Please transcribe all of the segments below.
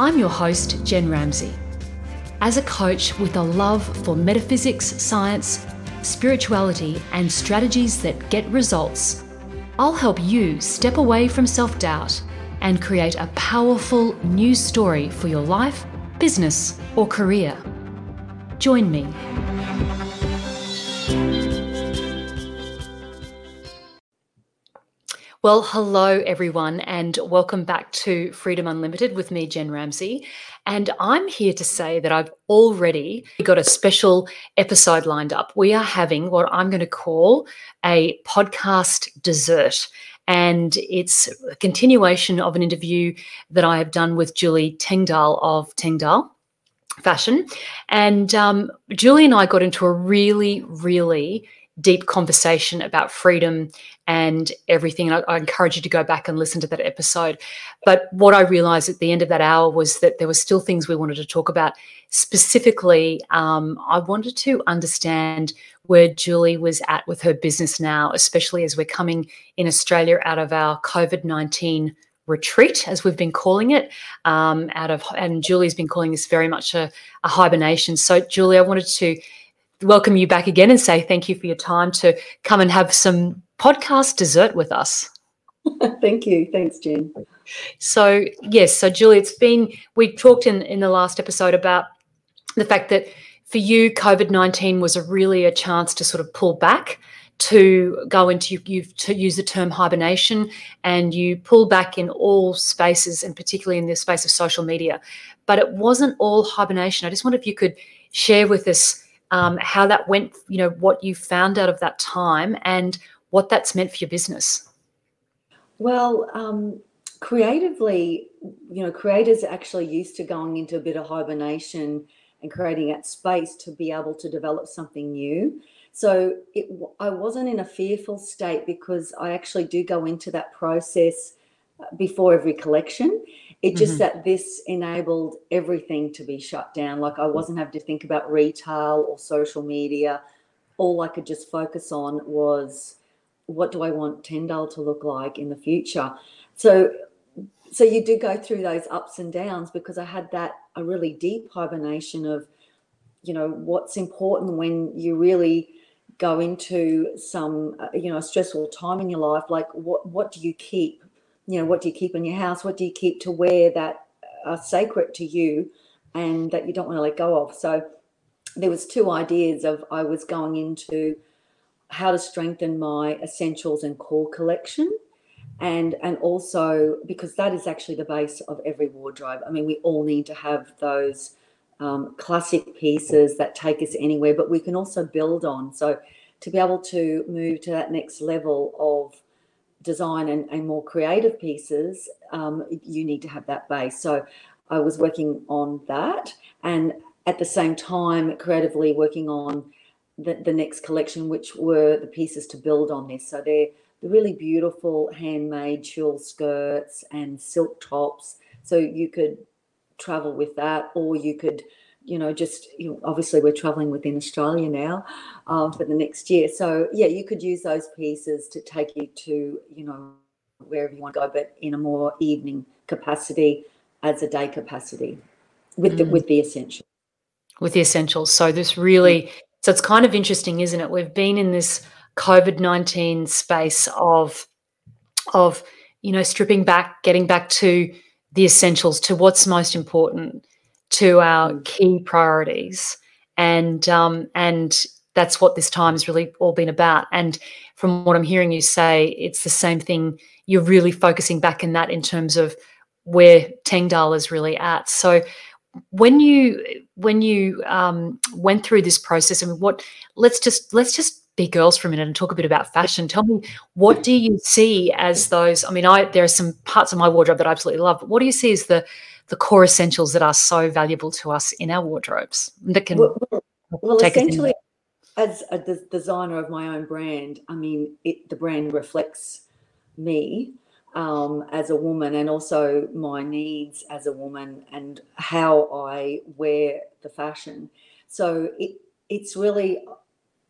I'm your host, Jen Ramsey. As a coach with a love for metaphysics, science, spirituality, and strategies that get results, I'll help you step away from self doubt and create a powerful new story for your life, business, or career. Join me. Well, hello everyone, and welcome back to Freedom Unlimited with me, Jen Ramsey. And I'm here to say that I've already got a special episode lined up. We are having what I'm going to call a podcast dessert. And it's a continuation of an interview that I have done with Julie Tengdahl of Tengdahl Fashion. And um, Julie and I got into a really, really deep conversation about freedom and everything. And I, I, encourage you to go back and listen to that episode. But what I realized at the end of that hour was that there were still things we wanted to talk about. Specifically, um, I wanted to understand where Julie was at with her business now, especially as we're coming in Australia out of our COVID 19 retreat, as we've been calling it, um, out of, and Julie's been calling this very much a, a hibernation. So, Julie, I wanted to welcome you back again and say thank you for your time to come and have some podcast dessert with us. Thank you. Thanks, Jen. So, yes, so Julie, it's been, we talked in, in the last episode about the fact that for you, COVID 19 was a really a chance to sort of pull back to go into you've to use the term hibernation and you pull back in all spaces and particularly in the space of social media but it wasn't all hibernation i just wonder if you could share with us um, how that went, you know, what you found out of that time and what that's meant for your business. Well, um, creatively, you know, creators are actually used to going into a bit of hibernation and creating that space to be able to develop something new. So it, I wasn't in a fearful state because I actually do go into that process uh, before every collection it just mm-hmm. that this enabled everything to be shut down. Like I wasn't having to think about retail or social media. All I could just focus on was what do I want Tengdahl to look like in the future. So so you do go through those ups and downs because I had that a really deep hibernation of, you know, what's important when you really go into some, uh, you know, a stressful time in your life. Like what what do you keep? You know, what do you keep in your house? What do you keep to wear that are sacred to you and that you don't want to let go of? So there was two ideas of I was going into how to strengthen my essentials and core collection and and also because that is actually the base of every wardrobe i mean we all need to have those um, classic pieces that take us anywhere but we can also build on so to be able to move to that next level of design and, and more creative pieces, um, you need to have that base. So I was working on that and at the same time creatively working on the, the next collection, which were the pieces to build on this. So they're the really beautiful handmade tulle skirts and silk tops. So you could travel with that, or you could you know, just you know, obviously we're traveling within Australia now um, for the next year. So yeah, you could use those pieces to take you to you know wherever you want to go, but in a more evening capacity as a day capacity with mm. the with the essentials. With the essentials. So this really, so it's kind of interesting, isn't it? We've been in this COVID nineteen space of of you know stripping back, getting back to the essentials, to what's most important to our mm. key priorities, and um, and that's what this time has really all been about. And from what I'm hearing you say, it's the same thing. You're really focusing back in that in terms of where Tengdahl is really at. So when you when you um, went through this process, I mean, what? Let's just let's just be girls for a minute and talk a bit about fashion. Tell me, what do you see as those? I mean, I there are some parts of my wardrobe that I absolutely love, but what do you see as the the core essentials that are so valuable to us in our wardrobes that can well, well, essentially as a designer of my own brand i mean it the brand reflects me um, as a woman and also my needs as a woman and how I wear the fashion. So it it's really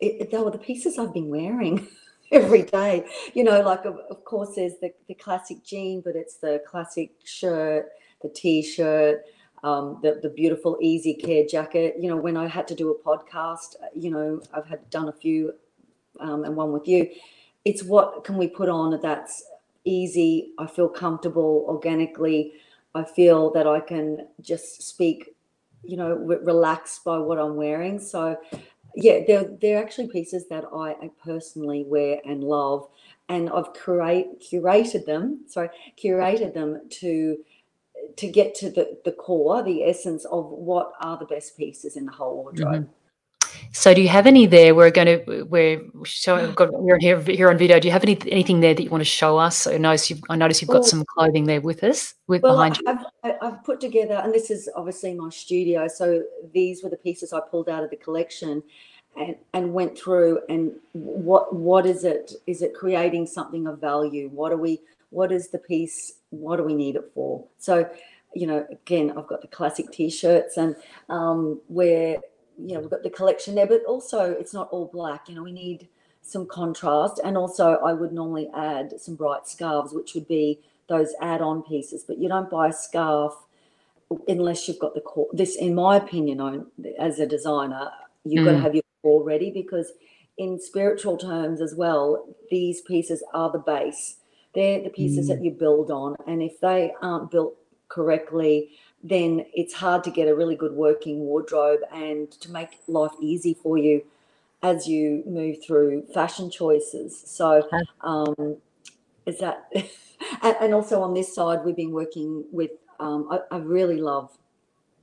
it, they were the pieces I've been wearing every day. You know, like of, of course there's the, the classic jean, but it's the classic shirt, the t-shirt, um, the the beautiful easy care jacket. You know, when I had to do a podcast, you know, I've had done a few um, and one with you. It's what can we put on that's easy. I feel comfortable organically. I feel that I can just speak, you know, re- relaxed by what I'm wearing. So, yeah, they're they're actually pieces that I, I personally wear and love, and I've curate curated them. Sorry, curated them to to get to the the core, the essence of what are the best pieces in the whole wardrobe. Mm-hmm. So, do you have any there? We're going to we're showing. We're here here on video. Do you have any anything there that you want to show us? I notice you've I notice you've got well, some clothing there with us with well, behind you. I've, I've put together, and this is obviously my studio. So these were the pieces I pulled out of the collection, and and went through and what what is it? Is it creating something of value? What are we? What is the piece? What do we need it for? So you know, again, I've got the classic t-shirts and um, where you know we've got the collection there but also it's not all black you know we need some contrast and also i would normally add some bright scarves which would be those add-on pieces but you don't buy a scarf unless you've got the core this in my opinion as a designer you've mm. got to have your core ready because in spiritual terms as well these pieces are the base they're the pieces mm. that you build on and if they aren't built correctly then it's hard to get a really good working wardrobe and to make life easy for you as you move through fashion choices. So, um, is that, and, also on this side, we've been working with, um, I, I, really love.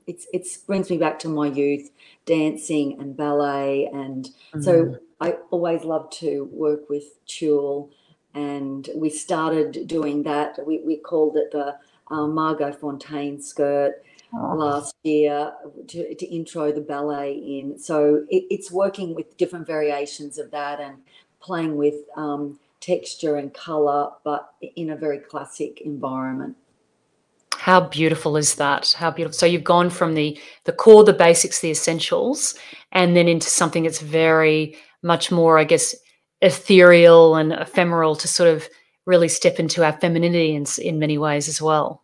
It's it brings me back to my youth, dancing and ballet, and mm-hmm. so I always love to work with tulle, and we started doing that. We we called it the um, Margot Fonteyn skirt oh. last year to, to, intro the ballet in. So it, it's working with different variations of that and playing with um, texture and color, but in a very classic environment. How beautiful is that? How beautiful. So you've gone from the the core, the basics, the essentials, and then into something that's very much more, I guess, ethereal and ephemeral to sort of really step into our femininity in, in many ways as well.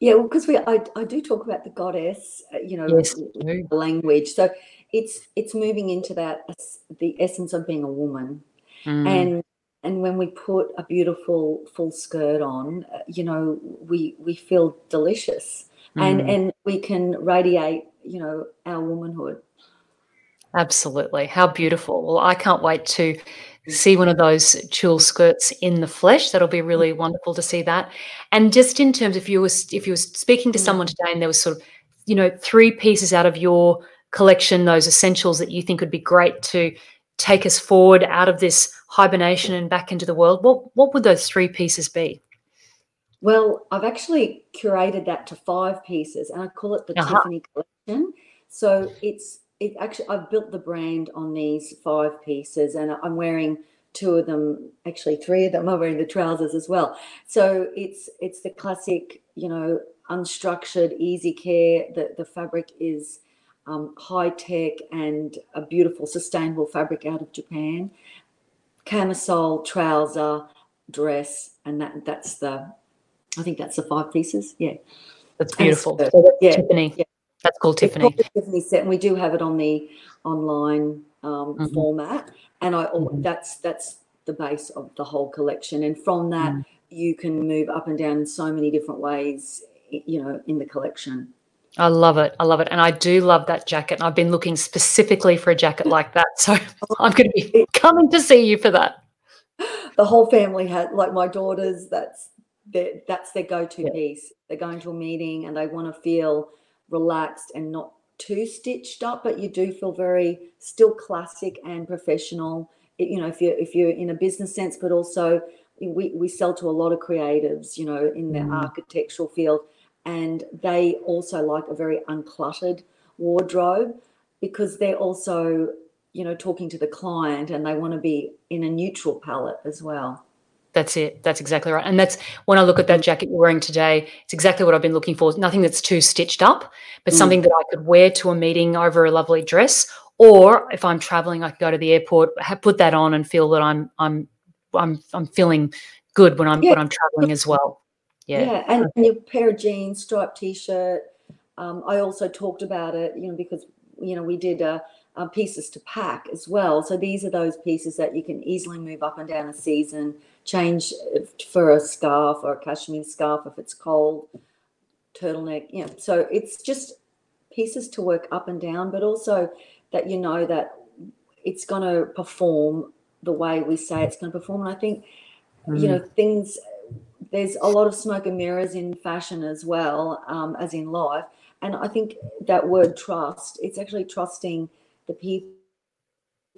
Yeah, well, because we I, I do talk about the goddess, uh, you know, yes, language. So it's it's moving into that the essence of being a woman, mm. and and when we put a beautiful full skirt on, uh, you know, we we feel delicious, mm. and and we can radiate, you know, our womanhood. Absolutely, how beautiful! Well, I can't wait to see one of those tulle skirts in the flesh. That'll be really wonderful to see that. And just in terms, if you were if you were speaking to mm. someone today and there was sort of, you know, three pieces out of your collection, those essentials that you think would be great to take us forward out of this hibernation and back into the world, what what would those three pieces be? Well, I've actually curated that to five pieces, and I call it the uh-huh. Tiffany collection. So it's it actually I've built the brand on these five pieces, and I'm wearing two of them, actually three of them. I'm wearing the trousers as well. So it's it's the classic, you know, unstructured, easy care. The the fabric is um, high tech and a beautiful, sustainable fabric out of Japan. Camisole, trouser, dress, and that that's the. I think that's the five pieces. Yeah, that's beautiful. So that's yeah, Tiffany. Yeah. That's called Tiffany. Tiffany set, and we do have it on the online um, mm-hmm. format. And I mm-hmm. that's that's the base of the whole collection. And from that, mm. you can move up and down in so many different ways. You know, in the collection. I love it. I love it. And I do love that jacket. And I've been looking specifically for a jacket like that. So I'm going to be coming to see you for that. The whole family had, like my daughters, that's their, that's their go to yeah. piece. They're going to a meeting and they want to feel relaxed and not too stitched up, but you do feel very still classic and professional. You know, if you're if you're in a business sense, but also we, we sell to a lot of creatives, you know, in the mm. architectural field, and they also like a very uncluttered wardrobe because they're also you know talking to the client and they want to be in a neutral palette as well that's it. That's exactly right. And that's when I look at that jacket you're wearing today, it's exactly what I've been looking for. Nothing that's too stitched up, but mm. something that I could wear to a meeting over a lovely dress. Or if I'm traveling, I could go to the airport, have, put that on and feel that I'm I'm I'm I'm feeling good when I'm yeah. when I'm traveling as well. Yeah. Yeah. And, and your pair of jeans, striped t-shirt. Um, I also talked about it, you know, because you know, we did a uh, pieces to pack as well. So these are those pieces that you can easily move up and down a season, change for a scarf or a cashmere scarf if it's cold, turtleneck. Yeah. So it's just pieces to work up and down, but also that you know that it's going to perform the way we say it's going to perform. And I think, mm. you know, mm. things, there's a lot of smoke and mirrors in fashion as well um, as in life. And I think that word trust, it's actually trusting – the people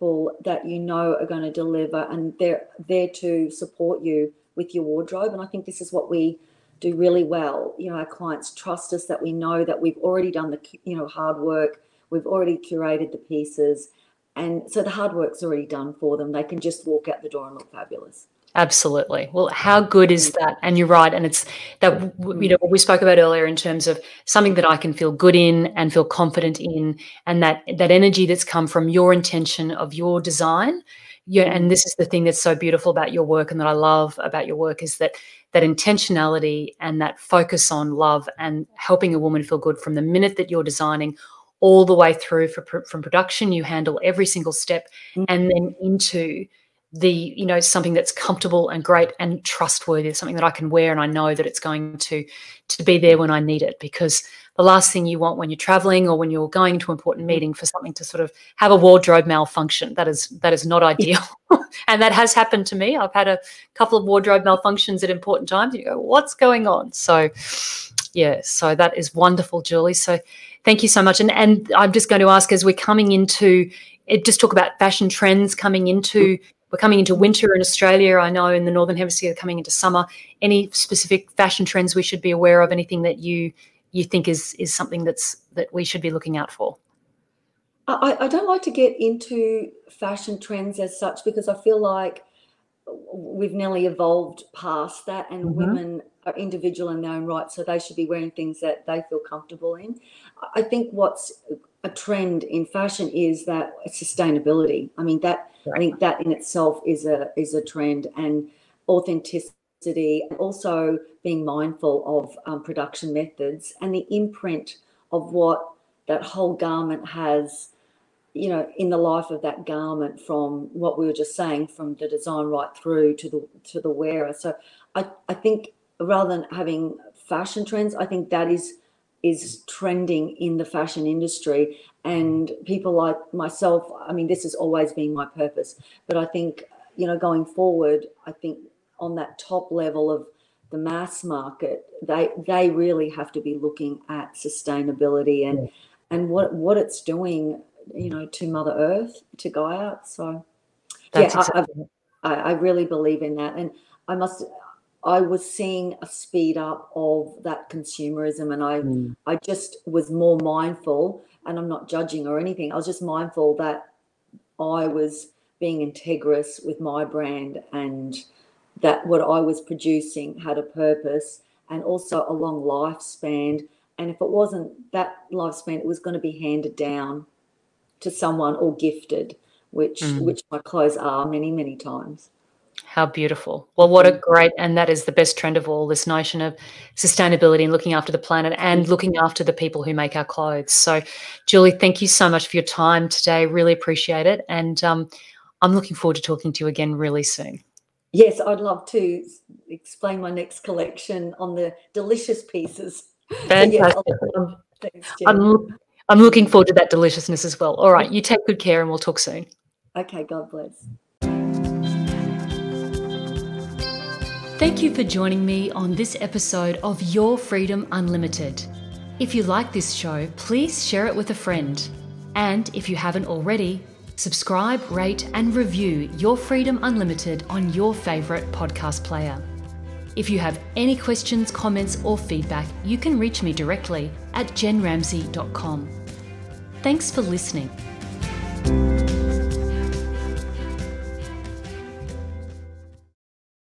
that you know are going to deliver and they're there to support you with your wardrobe. And I think this is what we do really well. You know, our clients trust us that we know that we've already done the you know hard work, we've already curated the pieces, and so the hard work's already done for them. They can just walk out the door and look fabulous. Absolutely. Well, how mm-hmm. good is that? And you're right. And it's that, you know, mm. what we spoke about earlier in terms of something that I can feel good in and feel confident in, and that, that energy that's come from your intention of your design. Yeah. And mm. this is the thing that's so beautiful about your work and that I love about your work is that that intentionality and that focus on love and helping a woman feel good from the minute that you're designing all the way through for, from production. You handle every single step mm. and then into the you know something that's comfortable and great and trustworthy something that i can wear and i know that it's going to to be there when i need it. Because the last thing you want when you're traveling or when you're going to an important mm. meeting for something to sort of have a wardrobe malfunction that is that is not ideal. And that has happened to me. I've had a couple of wardrobe malfunctions at important times you go what's going on? So yeah so that is wonderful julie. So thank you so much. And and i'm just going to ask as we're coming into it just talk about fashion trends coming into mm. We're coming into winter in Australia. I know in the northern hemisphere, coming into summer. Any specific fashion trends we should be aware of? Anything that you you think is is something that's that we should be looking out for? I, I don't like to get into fashion trends as such because I feel like we've nearly evolved past that, and mm-hmm. women are individual in their own right, so they should be wearing things that they feel comfortable in. I think what's a trend in fashion is that sustainability. I mean that I think that in itself is a is a trend and authenticity, and also being mindful of um, production methods and the imprint of what that whole garment has, you know, in the life of that garment from what we were just saying, from the design right through to the to the wearer. So I, I think rather than having fashion trends, I think that is is trending in the fashion industry. And people like myself i mean this has always been my purpose. But i think you know going forward i think on that top level of the mass market they they really have to be looking at sustainability and and what what it's doing you know to mother earth to gaia. So That's yeah exactly. I, I, I really believe in that. And i must I was seeing a speed up of that consumerism, and I mm. I just was more mindful and I'm not judging or anything. I was just mindful that I was being integrous with my brand and that what I was producing had a purpose and also a long lifespan. And if it wasn't that lifespan, it was going to be handed down to someone or gifted, which mm. which my clothes are many, many times. How beautiful. Well, what a great, and that is the best trend of all this notion of sustainability and looking after the planet and looking after the people who make our clothes. So, Julie, thank you so much for your time today. Really appreciate it. And um, I'm looking forward to talking to you again really soon. Yes, I'd love to explain my next collection on the delicious pieces. Fantastic. yes, Thanks, I'm, I'm looking forward to that deliciousness as well. All right, you take good care and we'll talk soon. Okay, God bless. Thank you for joining me on this episode of Your Freedom Unlimited. If you like this show, please share it with a friend. And if you haven't already, subscribe, rate, and review Your Freedom Unlimited on your favourite podcast player. If you have any questions, comments, or feedback, you can reach me directly at jenramsey.com. Thanks for listening.